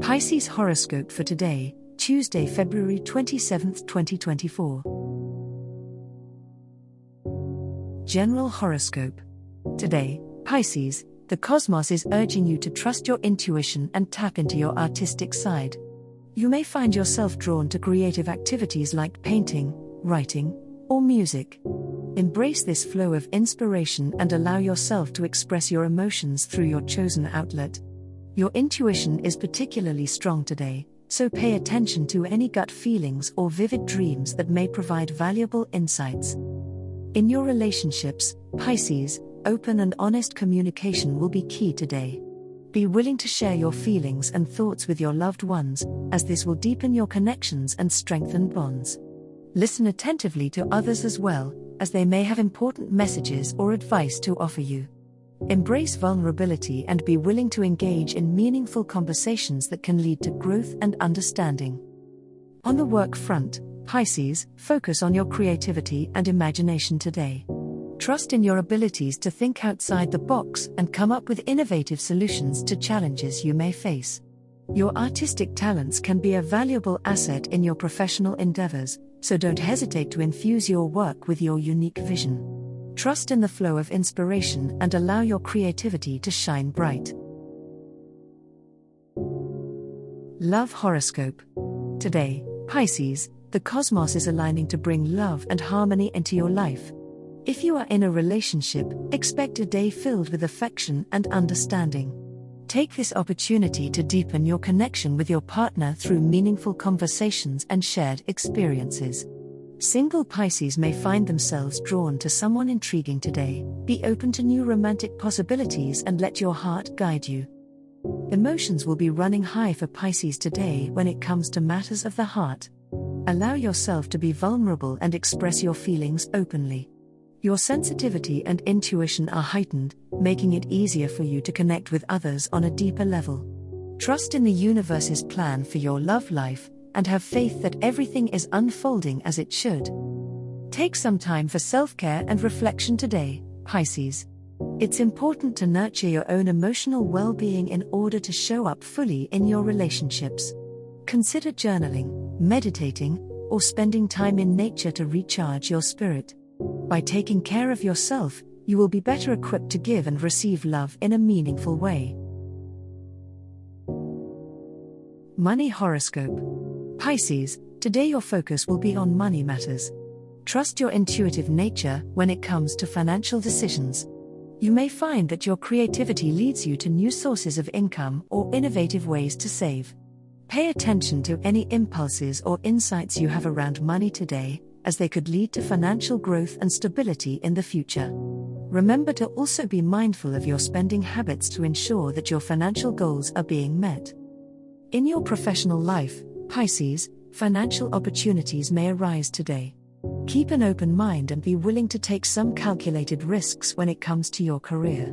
Pisces horoscope for today, Tuesday, February 27, 2024. General horoscope. Today, Pisces, the cosmos is urging you to trust your intuition and tap into your artistic side. You may find yourself drawn to creative activities like painting, writing, or music. Embrace this flow of inspiration and allow yourself to express your emotions through your chosen outlet. Your intuition is particularly strong today, so pay attention to any gut feelings or vivid dreams that may provide valuable insights. In your relationships, Pisces, open and honest communication will be key today. Be willing to share your feelings and thoughts with your loved ones, as this will deepen your connections and strengthen bonds. Listen attentively to others as well, as they may have important messages or advice to offer you. Embrace vulnerability and be willing to engage in meaningful conversations that can lead to growth and understanding. On the work front, Pisces, focus on your creativity and imagination today. Trust in your abilities to think outside the box and come up with innovative solutions to challenges you may face. Your artistic talents can be a valuable asset in your professional endeavors, so don't hesitate to infuse your work with your unique vision. Trust in the flow of inspiration and allow your creativity to shine bright. Love Horoscope. Today, Pisces, the cosmos is aligning to bring love and harmony into your life. If you are in a relationship, expect a day filled with affection and understanding. Take this opportunity to deepen your connection with your partner through meaningful conversations and shared experiences. Single Pisces may find themselves drawn to someone intriguing today. Be open to new romantic possibilities and let your heart guide you. Emotions will be running high for Pisces today when it comes to matters of the heart. Allow yourself to be vulnerable and express your feelings openly. Your sensitivity and intuition are heightened, making it easier for you to connect with others on a deeper level. Trust in the universe's plan for your love life and have faith that everything is unfolding as it should. Take some time for self care and reflection today, Pisces. It's important to nurture your own emotional well being in order to show up fully in your relationships. Consider journaling, meditating, or spending time in nature to recharge your spirit. By taking care of yourself, you will be better equipped to give and receive love in a meaningful way. Money Horoscope Pisces, today your focus will be on money matters. Trust your intuitive nature when it comes to financial decisions. You may find that your creativity leads you to new sources of income or innovative ways to save. Pay attention to any impulses or insights you have around money today, as they could lead to financial growth and stability in the future. Remember to also be mindful of your spending habits to ensure that your financial goals are being met. In your professional life, Pisces, financial opportunities may arise today. Keep an open mind and be willing to take some calculated risks when it comes to your career.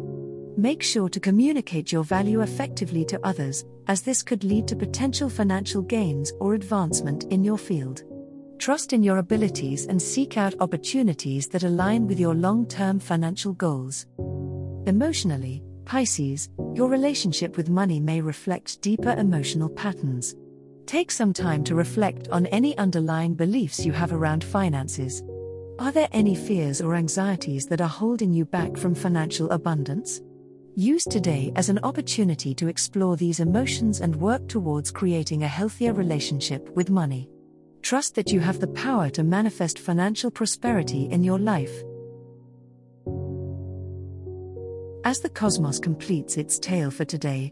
Make sure to communicate your value effectively to others, as this could lead to potential financial gains or advancement in your field. Trust in your abilities and seek out opportunities that align with your long term financial goals. Emotionally, Pisces, your relationship with money may reflect deeper emotional patterns. Take some time to reflect on any underlying beliefs you have around finances. Are there any fears or anxieties that are holding you back from financial abundance? Use today as an opportunity to explore these emotions and work towards creating a healthier relationship with money. Trust that you have the power to manifest financial prosperity in your life. As the cosmos completes its tale for today,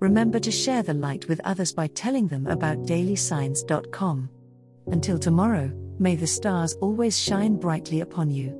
remember to share the light with others by telling them about dailysigns.com. Until tomorrow, may the stars always shine brightly upon you.